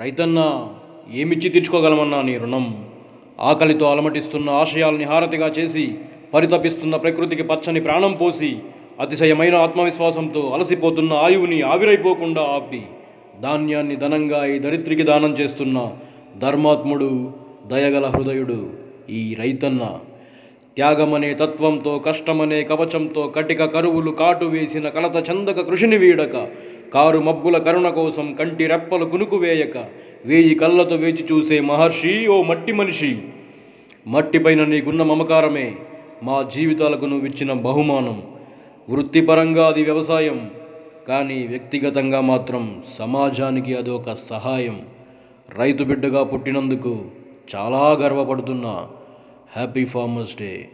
రైతన్న ఏమిచ్చి తీర్చుకోగలమన్నా నీ రుణం? ఆకలితో అలమటిస్తున్న ఆశయాల్ని హారతిగా చేసి పరితపిస్తున్న ప్రకృతికి పచ్చని ప్రాణం పోసి అతిశయమైన ఆత్మవిశ్వాసంతో అలసిపోతున్న ఆయువుని ఆవిరైపోకుండా ఆపి ధాన్యాన్ని ధనంగా ఈ దరిద్రికి దానం చేస్తున్న ధర్మాత్ముడు దయగల హృదయుడు ఈ రైతన్న. త్యాగమనే తత్వంతో కష్టమనే కవచంతో కటిక కరువులు కాటు వేసిన కలత చందక కృషిని వీడక కారు మబ్బుల కరుణ కోసం కంటి రెప్పలు కునుకు వేయక వేయి కళ్ళతో వేచి చూసే మహర్షి ఓ మట్టి మనిషి. మట్టిపైన నీకున్న మమకారమే మా జీవితాలకు నువ్విచ్చిన బహుమానం. వృత్తిపరంగా అది వ్యవసాయం కానీ వ్యక్తిగతంగా మాత్రం సమాజానికి అదొక సహాయం. రైతు బిడ్డగా పుట్టినందుకు చాలా గర్వపడుతున్నా. Happy Farmer's Day.